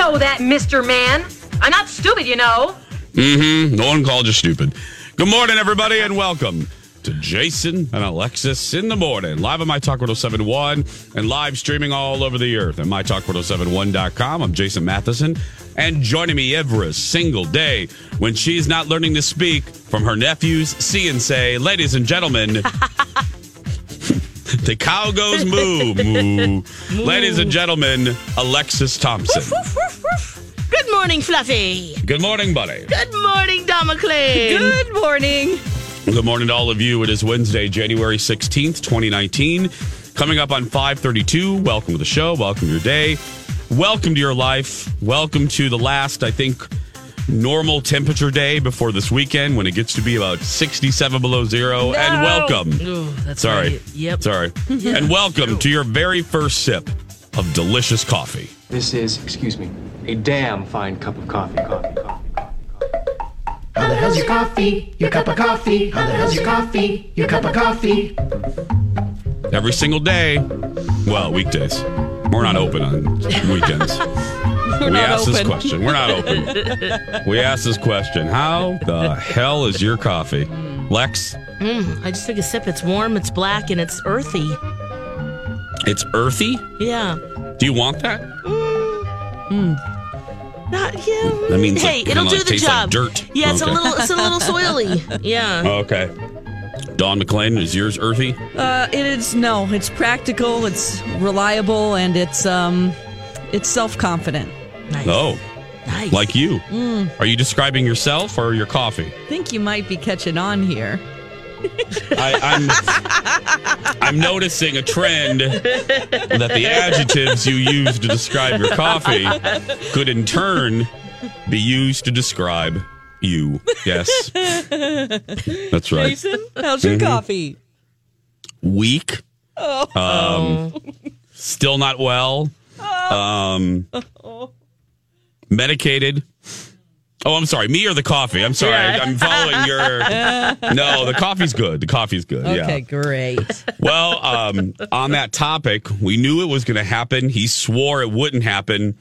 Know that, Mr. Man. I'm not stupid, you know. Mm-hmm. No one called you stupid. Good morning, everybody, and welcome to Jason and Alexis in the morning, live on My Talk 1071 and live streaming all over the earth at MyTalk1071.com. I'm Jason Matheson, and joining me every single day when she's not learning to speak from her nephews, see and say, ladies and gentlemen, the cow goes moo, moo. Ladies and gentlemen, Alexis Thompson. Good morning, Fluffy. Good morning, buddy. Good morning, Damocles. Good morning. Good morning to all of you. It is Wednesday, January 16th, 2019. Coming up on 532. Welcome to the show. Welcome to your day. Welcome to your life. Welcome to the last, I think, normal temperature day before this weekend when it gets to be about 67 below zero. And welcome. Ooh, that's Sorry. right. Yep. Sorry. And welcome to your very first sip of delicious coffee. This is, excuse me, a damn fine cup of coffee. Coffee, coffee, coffee. How the hell's your coffee? Your cup of coffee? How the hell's your coffee? Your cup of coffee? Every single day. Well, weekdays. We're not open on weekends. we not asked this question. We're not open. we asked this question. How the hell is your coffee? Lex, Mm, I just took a sip. It's warm, it's black, and it's earthy. it's earthy. Yeah. Do you want that? Not yeah. That means, hey, like, it'll do like the tastes like job. dirt. Yeah, it's Okay. a little, it's a little soily. Yeah. Okay. Dawn McLean, is yours earthy? Uh, it is no. It's practical. It's reliable, and it's um, it's self confident. Nice. Oh, nice. like you. Mm. Are you describing yourself or your coffee? I think you might be catching on here. I, I'm I'm noticing a trend that the adjectives you use to describe your coffee could in turn be used to describe you. Yes, that's right. Jason, how's your coffee? Weak. Um, still not well. Um, medicated. Oh, I'm sorry. Me or the coffee? I'm sorry. Yeah. I'm following your. No, the coffee's good. The coffee's good. yeah. Okay, great. Well, um, on that topic, we knew it was going to happen. He swore it wouldn't happen.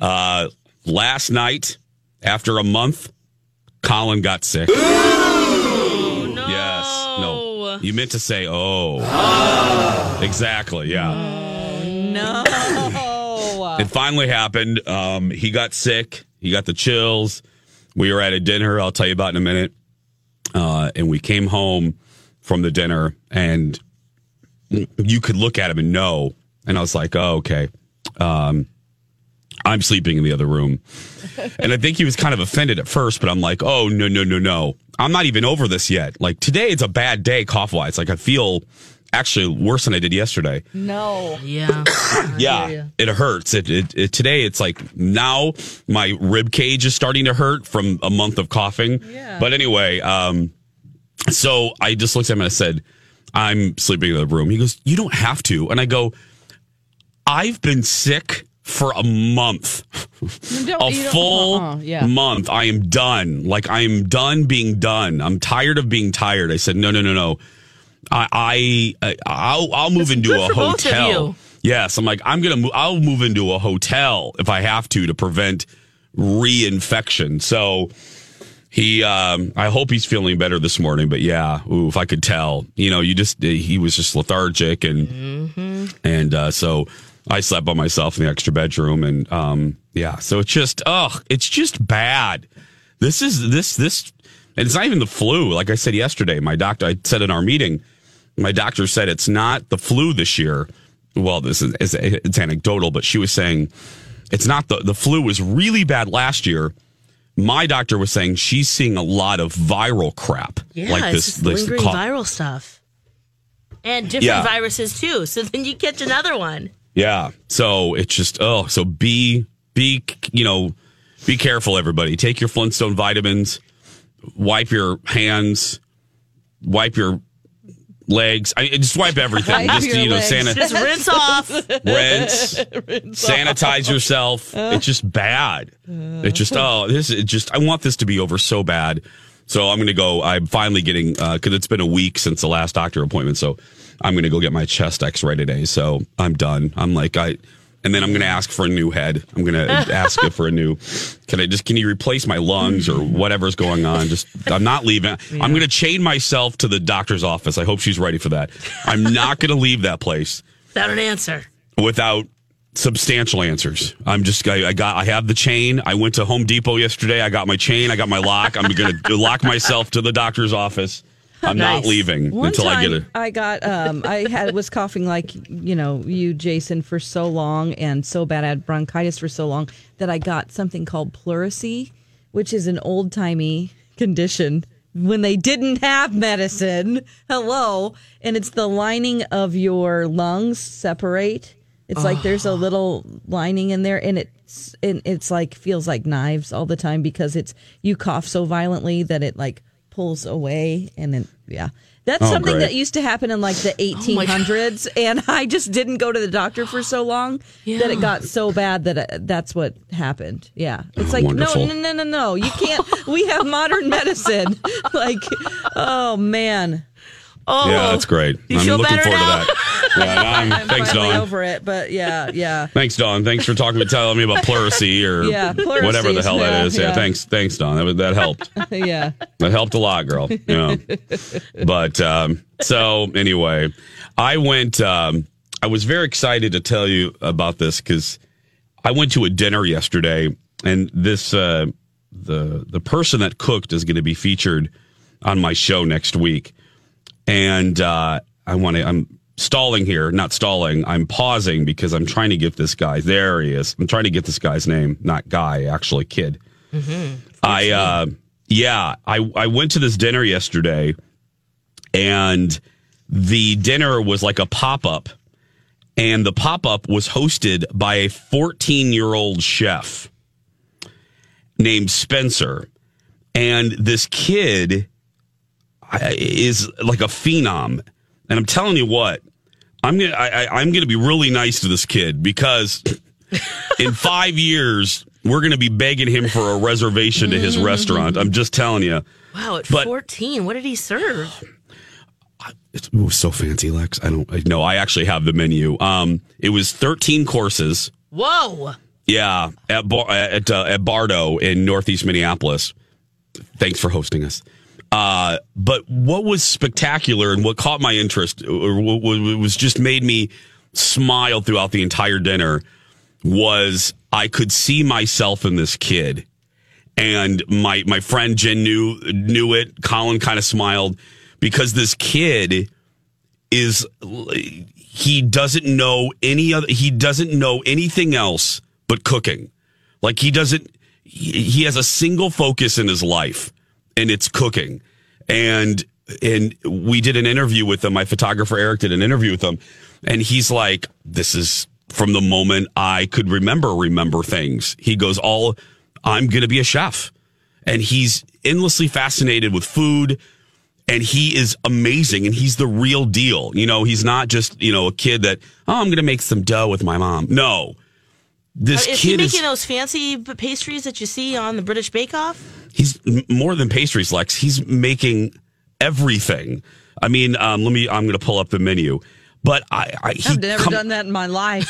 Uh, last night, after a month, Colin got sick. Oh, no. Yes. No. You meant to say, oh. Exactly. Yeah. No. It finally happened. Um, he got sick. He got the chills. We were at a dinner. I'll tell you about in a minute. Uh, and we came home from the dinner, and you could look at him and know. And I was like, oh, okay. Um, I'm sleeping in the other room. And I think he was kind of offended at first, but I'm like, oh, no, no, no, no. I'm not even over this yet. Like today, it's a bad day cough wise. Like I feel actually worse than I did yesterday. No. Yeah. Yeah, it hurts. It, it, it today it's like now my rib cage is starting to hurt from a month of coughing. Yeah. But anyway, um, so I just looked at him and I said, "I'm sleeping in the room." He goes, "You don't have to," and I go, "I've been sick." For a month, a full uh-uh, yeah. month, I am done. Like I am done being done. I'm tired of being tired. I said, no, no, no, no. I, I, I'll, I'll move into a for both of hotel. Yes, I'm like I'm gonna. Move, I'll move into a hotel if I have to to prevent reinfection. So he, um, I hope he's feeling better this morning. But yeah, ooh, if I could tell, you know, you just he was just lethargic and and uh, so I slept by myself in the extra bedroom, and um, yeah, so it's just oh, it's just bad. This is this this, and it's not even the flu. Like I said yesterday, my doctor. I said in our meeting, my doctor said it's not the flu this year. Well, this is it's, anecdotal, but she was saying it's not the the flu was really bad last year. My doctor was saying she's seeing a lot of viral crap, Yeah, like it's this, this lingering cough- viral stuff. And different Yeah. viruses too. So then you catch another one. Yeah. So it's just oh, so be be you know be careful, everybody. Take your Flintstone vitamins. Wipe your hands. Wipe your legs. I just wipe everything. Wipe just your you know, legs. sana, Just rinse off. rinse, sanitize yourself. Uh-huh. It's just bad. It's just uh-huh. oh, this is just. I want this to be over so bad. So I'm going to go. I'm finally getting uh, because it's been a week since the last doctor appointment. So I'm going to go get my chest X-ray today. So I'm done. I'm like I, and then I'm going to ask for a new head. I'm going to ask for a new. Can I just can you replace my lungs or whatever's going on? Just I'm not leaving. I'm going to chain myself to the doctor's office. I hope she's ready for that. I'm not going to leave that place Without an answer. without substantial answers. I'm just I, I got I have the chain. I went to Home Depot yesterday. I got my chain. I got my lock. I'm going to lock myself to the doctor's office. I'm not leaving One until time I get it. I got um I had was coughing like you know you Jason for so long and so bad I had bronchitis for so long that I got something called pleurisy, which is an old timey condition when they didn't have medicine. Hello, and it's the lining of your lungs separate. It's like there's a little lining in there, and it's and it's like feels like knives all the time because it's you cough so violently that it like pulls away, and then yeah, that's Oh, something great. that used to happen in like the Oh 1800s, and I just didn't go to the doctor for so long that it got so bad that uh that's what happened. Yeah, it's like Oh, wonderful. no, no, no, no, no, you can't. we have modern medicine. like, oh man. Oh, Yeah, that's great. You I'm feel looking better forward now? to that. Yeah, I'm, thanks, Dawn. over it, but yeah, yeah. Thanks, Dawn. Thanks for talking about telling me about pleurisy or Yeah, whatever the hell that is. Yeah, yeah. thanks, thanks, Dawn. That, that helped. yeah. That helped a lot, girl. Yeah. but um, so anyway, I went. Um, I was very excited to tell you about this because I went to a dinner yesterday, and this uh, the the person that cooked is going to be featured on my show next week. And uh, I want to. I'm stalling here, not stalling. I'm pausing because I'm trying to get this guy. There he is. I'm trying to get this guy's name, not guy, actually, kid. I uh yeah, I I went to this dinner yesterday and the dinner was like a pop-up and the pop-up was hosted by a 14-year-old chef named Spencer. And this kid is like a phenom. And I'm telling you what, I'm gonna I, I, I'm gonna be really nice to this kid because in five years we're gonna be begging him for a reservation to his restaurant. I'm just telling you. Wow, at But- 14, what did he serve? It was so fancy, Lex. I don't I- no. I actually have the menu. Um, it was 13 courses. Whoa. Yeah, at Bar- at uh, at Bardo in Northeast Minneapolis. Thanks for hosting us. Uh, but what was spectacular and what caught my interest, or what was just made me smile throughout the entire dinner, was I could see myself in this kid, and my my friend Jen knew knew it. Colin kind of smiled because this kid is he doesn't know any other he doesn't know anything else but cooking. Like he doesn't he, he has a single focus in his life and it's cooking and and we did an interview with them. my photographer eric did an interview with them, and he's like this is from the moment i could remember remember things he goes all i'm gonna be a chef and he's endlessly fascinated with food and he is amazing and he's the real deal. You know, he's not just, you know, a kid that, oh, I'm going to make some dough with my mom. No. This Is he making is, those fancy pastries that you see on the British Bake Off? he's more than pastries, Lex. He's making everything. I mean, um, let me, I'm going to pull up the menu. But I, I he I've never come- done that in my life.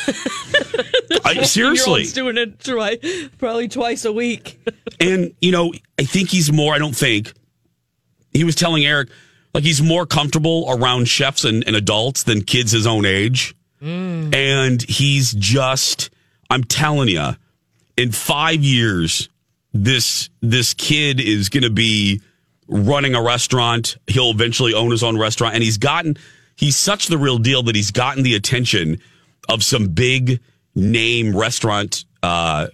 I, seriously. Your doing it twice, probably twice a week. And, you know, I think he's more, I don't think, he was telling Eric, like he's more comfortable around chefs and, and adults than kids his own age. and he's just I'm telling you, in five years, this this kid is going to be running a restaurant. He'll eventually own his own restaurant, and he's gotten he's such the real deal that he's gotten the attention of some big name restaurant uh,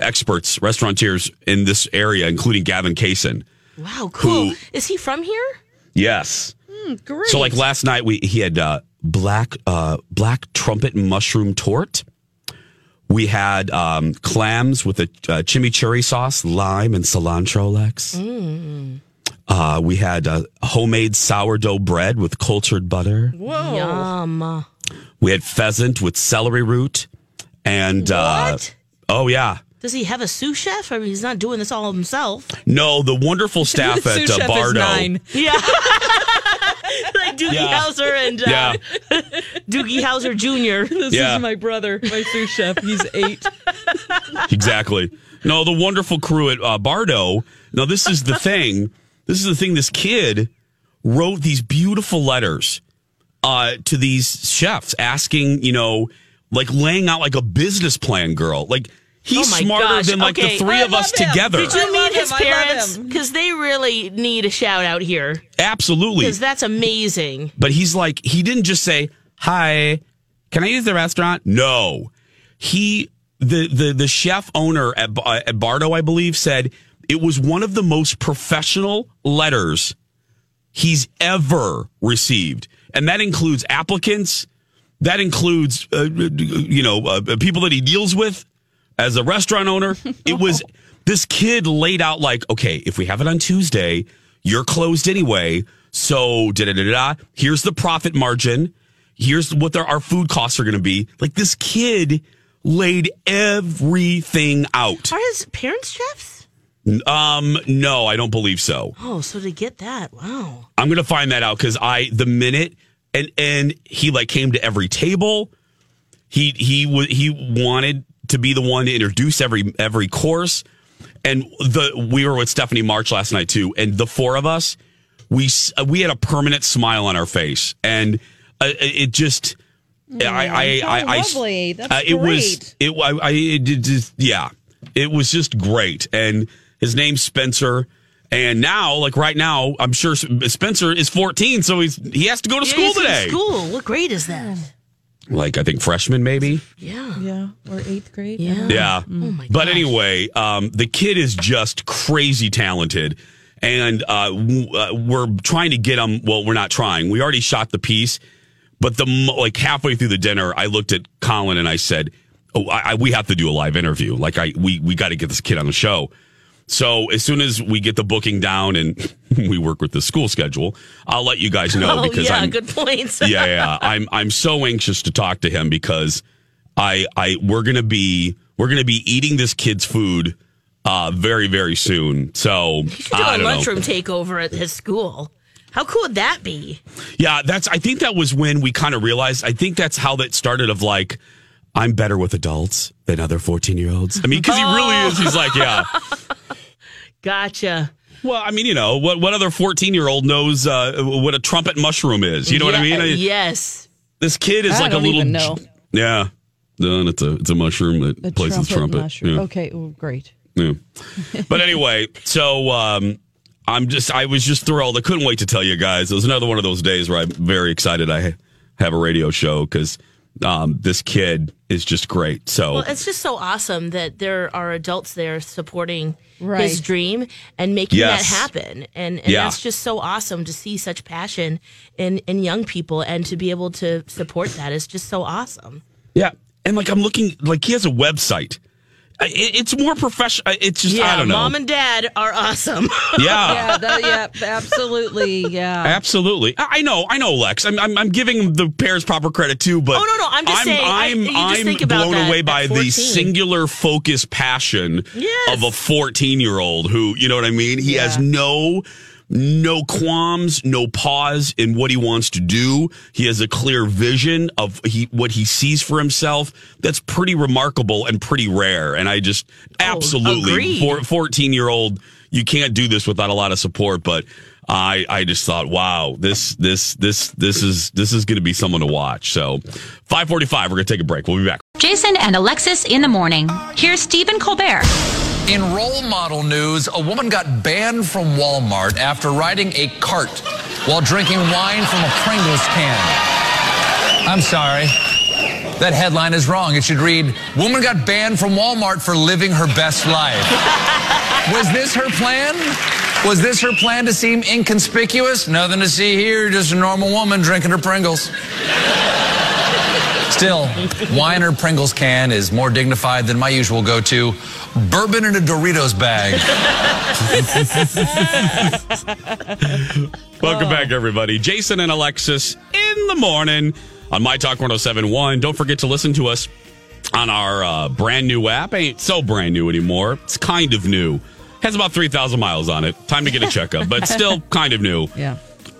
experts, restaurateurs in this area, including Gavin Kaysen. Wow, cool. Who- Is he from here? Yes. Great. So like last night we he had uh, black uh, black trumpet mushroom tort. We had um, clams with a uh, chimichurri sauce, lime and cilantro. Lex. Uh, we had uh, homemade sourdough bread with cultured butter. Whoa. Yum. We had pheasant with celery root, and uh, oh yeah, Does he have a sous chef? I mean, he's not doing this all himself. no, the wonderful staff The at uh, chef is Bardo. nine. Yeah. like Doogie Yeah. Howser and uh, Yeah, Doogie Howser Jr. This Yeah. is my brother, my sous chef. He's eight. exactly. No, the wonderful crew at uh, Bardo. Now, this is the thing. This is the thing. This kid wrote these beautiful letters uh, to these chefs, asking, you know, like laying out like a business plan, girl. Like he's Oh smarter gosh, than like okay. the three I of us him. together. Did you I meet his him, parents? Because they really need a shout out here. Absolutely. Because that's amazing. But he's like, he didn't just say, "Hi, can I use the restaurant?" No, he the the the chef owner at uh, at Bardo, I believe, said it was one of the most professional letters he's ever received, and that includes applicants. That includes, uh, you know, uh, people that he deals with as a restaurant owner. It was this kid laid out like, okay, if we have it on Tuesday, you're closed anyway. So da da da da. Here's the profit margin. Here's what our food costs are going to be. Like this kid laid everything out. Are his parents chefs? Um, no, I don't believe so. Oh, so to get that, wow. I'm gonna find that out because I the minute and and he like came to every table. He he wa he wanted to be the one to introduce every every course, and the we were with Stephanie March last night too, and the four of us we we had a permanent smile on our face, and uh, it just. I, I, I, I, lovely. That's uh, it was, it, I, I, it did just, yeah, it was just great. And his name's Spencer. And now, like right now, I'm sure Spencer is 14, so he's he has to go to Yeah, school he's in today. School. What grade is that? Like I think freshman, maybe. Yeah. Yeah, or eighth grade. Yeah. Yeah. Oh my but gosh. anyway, um, the kid is just crazy talented. And uh, w- uh, we're trying to get him. Well, we're not trying. We already shot the piece. But the like halfway through the dinner, I looked at Colin and I said, "Oh, I, I, we have to do a live interview. Like, I we we got to get this kid on the show." So as soon as we get the booking down and we work with the school schedule, I'll let you guys know Oh, because yeah, I'm good points. yeah, yeah. I'm I'm so anxious to talk to him because I I we're gonna be we're gonna be eating this kid's food uh very very soon. So You should do I a don't know. lunchroom takeover at his school. How cool would that be? Yeah, that's I think that was when we kind of realized. I think that's how that started. Of like, I'm better with adults than other 14 year olds. I mean, because he really is. He's like, yeah. Gotcha. Well, I mean, you know, what what other 14 year old knows uh, what a trumpet mushroom is? You know what I mean? I- yes. This kid is I like a little. even know. Yeah. No, it's a it's a mushroom that A plays its trumpet. mushroom. Yeah. Okay, well, great. Yeah. But anyway, so um, I'm just I was just thrilled. I couldn't wait to tell you guys. It was another one of those days where I'm very excited. I have a radio show because um, this kid is just great. So Well, it's just so awesome that there are adults there supporting Right. his dream and making Yes. that happen. And, and Yeah. that's just so awesome to see such passion in, in young people and to be able to support that is just so awesome. yeah, and like I'm looking like he has a website. I- It, it's more professional. Uh, it's just Yeah, I don't know. mom and dad are awesome. yeah. Yeah, that, yeah, absolutely. Yeah. Absolutely, I I know, I know, Lex. I'm, I'm, I'm giving the parents proper credit too, but Oh, no, no, I'm just saying, I- I'm, just I'm think about blown that away by the singular focus passion Yes. of a 14 year old who, you know what I mean? He has no, no qualms, no pause in what he wants to do. He has a clear vision of he what he sees for himself. That's pretty remarkable and pretty rare. And I just oh, absolutely agreed. for 14 year old, you can't do this without a lot of support, but. I I just thought, wow, this this this this is this is going to be someone to watch. So, five forty five. We're going to take a break. We'll be back. Jason and Alexis in the morning. Here's Stephen Colbert. In role model news, a woman got banned from Walmart after riding a cart while drinking wine from a Pringles can. I'm sorry. That headline is wrong. It should read Woman got banned from Walmart for living her best life. Was this her plan? Was this her plan to seem inconspicuous? Nothing to see here, just a normal woman drinking her Pringles. Still, wine or Pringles can is more dignified than my usual go to bourbon in a Doritos bag. Welcome back, everybody. Jason and Alexis in the morning on My Talk 1071. Don't forget to listen to us on our uh, brand new app. Ain't so brand new anymore. It's kind of new. Has about 3,000 miles on it. Time to get a checkup, but still kind of new. Yeah.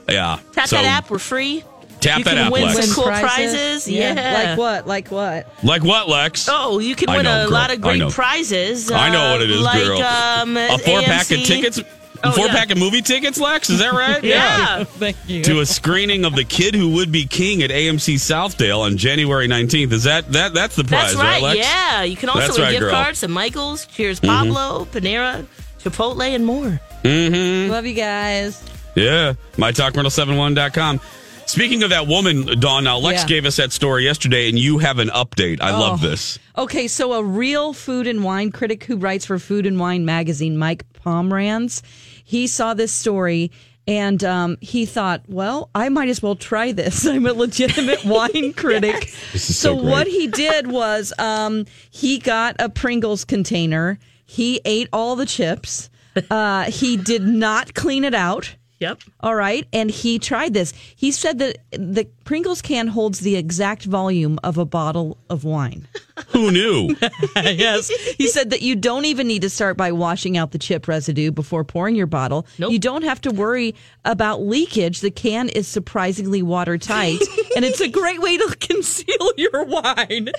Yeah. Tap So, that app. We're free. Tap you that can app, win Lex. some cool prizes. Yeah. Like what? Like what? Like what, Lex? Oh, you can I win know, a girl. lot of great know. prizes. I know uh, what it is, like, girl. Um, a four pack of tickets. Oh, four yeah. pack of movie tickets, Lex? Is that right? Yeah. Thank you. To a screening of The Kid Who Would Be King at AMC Southdale on January 19th. Is that that that's the prize, That's right. Lex? yeah. You can also That's win right, gift girl. Mm-hmm. cards to Michaels, Cheers Pablo, Panera, Chipotle, and more. Mm-hmm. Love you guys. Yeah. MyTalk1071.com. Speaking of that woman, Dawn, now Lex Yeah. gave us that story yesterday, and you have an update. I love Oh. this. Okay, so a real food and wine critic who writes for Food and Wine magazine, Mike Pomranz, he saw this story and um, he thought, well, I might as well try this. I'm a legitimate wine critic. Is so great. what he did was um, he got a Pringles container. He ate all the chips. Uh, he did not clean it out. Yep. All right. And he tried this. He said that the Pringles can holds the exact volume of a bottle of wine. Who knew? yes. He said that you don't even need to start by washing out the chip residue before pouring your bottle. Nope. You don't have to worry about leakage. The can is surprisingly watertight, and it's a great way to conceal your wine.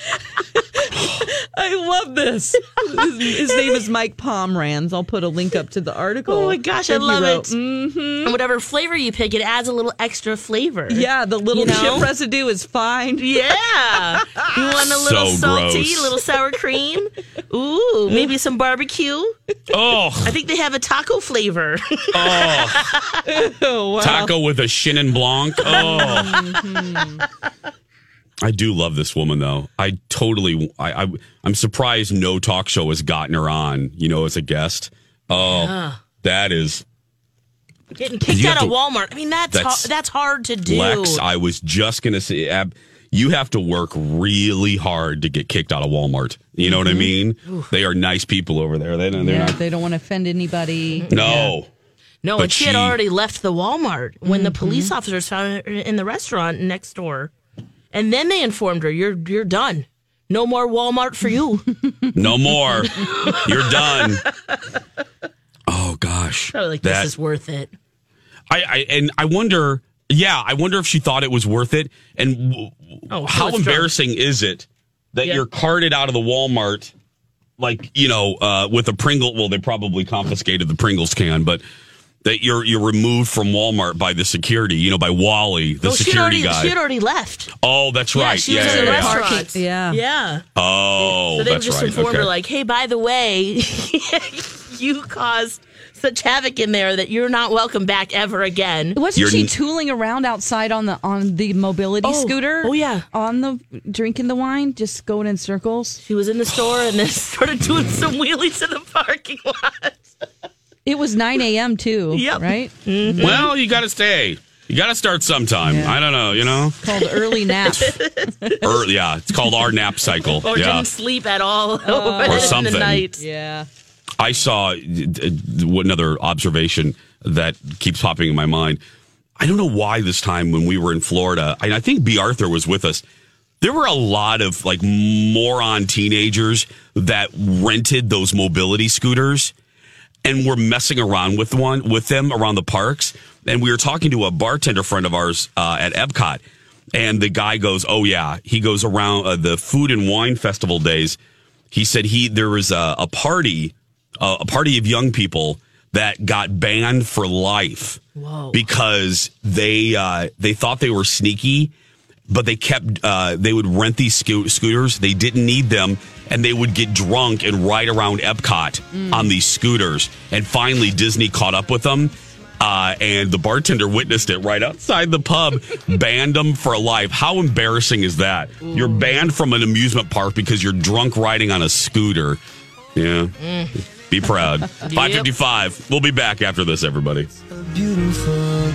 I love this. His, his name is Mike Pomranz. I'll put a link up to the article. Oh my gosh, I love wrote. it. And whatever flavor you pick, it adds a little extra flavor. Yeah, the little You know? chip residue is fine. Yeah. You want a little So salty, gross. a little sour cream? Ooh, maybe some barbecue. Oh, I think they have a taco flavor. oh. Oh, wow. Taco with a Chenin Blanc. Oh. Mm-hmm. I do love this woman, though. I totally, I, I, I'm surprised no talk show has gotten her on, you know, as a guest. Oh, that is Getting kicked out of to- Walmart. I mean, that's That's- that's, that's hard to do. Lex. I was just going to say, Ab, you have to work really hard to get kicked out of Walmart. You know what I mean? They are nice people over there. They don't, Yeah, not. they don't want to offend anybody. No. no, but and she, had already left the Walmart when the Mm-hmm. police officers found her in the restaurant next door, and then they informed her, "You're you're done. No more Walmart for you." No more. You're done. Oh gosh. Probably like That- this is worth it. I, I and I wonder. Yeah, I wonder if she thought it was worth it, and w- Oh, how it's drunk. embarrassing is it that Yeah. you're carted out of the Walmart, like you know, uh, with a Pringle? Well, they probably confiscated the Pringles can, but that you're you're removed from Walmart by the security, you know, by Wally, the No, she'd security already guy. She had already left. oh, that's right. Yeah, right. she yeah, was yeah, in the yeah. restaurant. Yeah. Yeah. Oh, So they that's just right. informed Okay. her, like, hey, by the way, you caused such havoc in there that you're not welcome back ever again. Wasn't You're she tooling around outside on the on the mobility Oh, oh scooter? oh, yeah. on the drinking the wine, just going in circles. She was in the store and then started doing some wheelies in the parking lot. It was nine a.m. too. Yep. right. well, you got to stay. You got to start sometime. Yeah. I don't know. You know, Called early nap. or yeah, it's called our nap cycle. Or yeah. didn't sleep at all Or something. the night. yeah. I saw uh, uh, another observation that keeps popping in my mind. I don't know why this time when we were in Florida, and I think B. Arthur was with us. There were a lot of like moron teenagers that rented those mobility scooters and we're messing around with one with them around the parks. And we were talking to a bartender friend of ours uh, at Epcot, and the guy goes, "Oh yeah," he goes around uh, the food and wine festival days. He said he there was a, a party, uh, a party of young people that got banned for life because they uh, they thought they were sneaky, but they kept uh, they would rent these sco- scooters. They didn't need them, and they would get drunk and ride around Epcot mm. on these scooters. And finally, Disney caught up with them. Uh, and the bartender witnessed it right outside the pub, banned them for life. How embarrassing is that? You're mm. banned from an amusement park because you're drunk riding on a scooter. Yeah. Mm. Be proud. 555. We'll be back after this, everybody. beautiful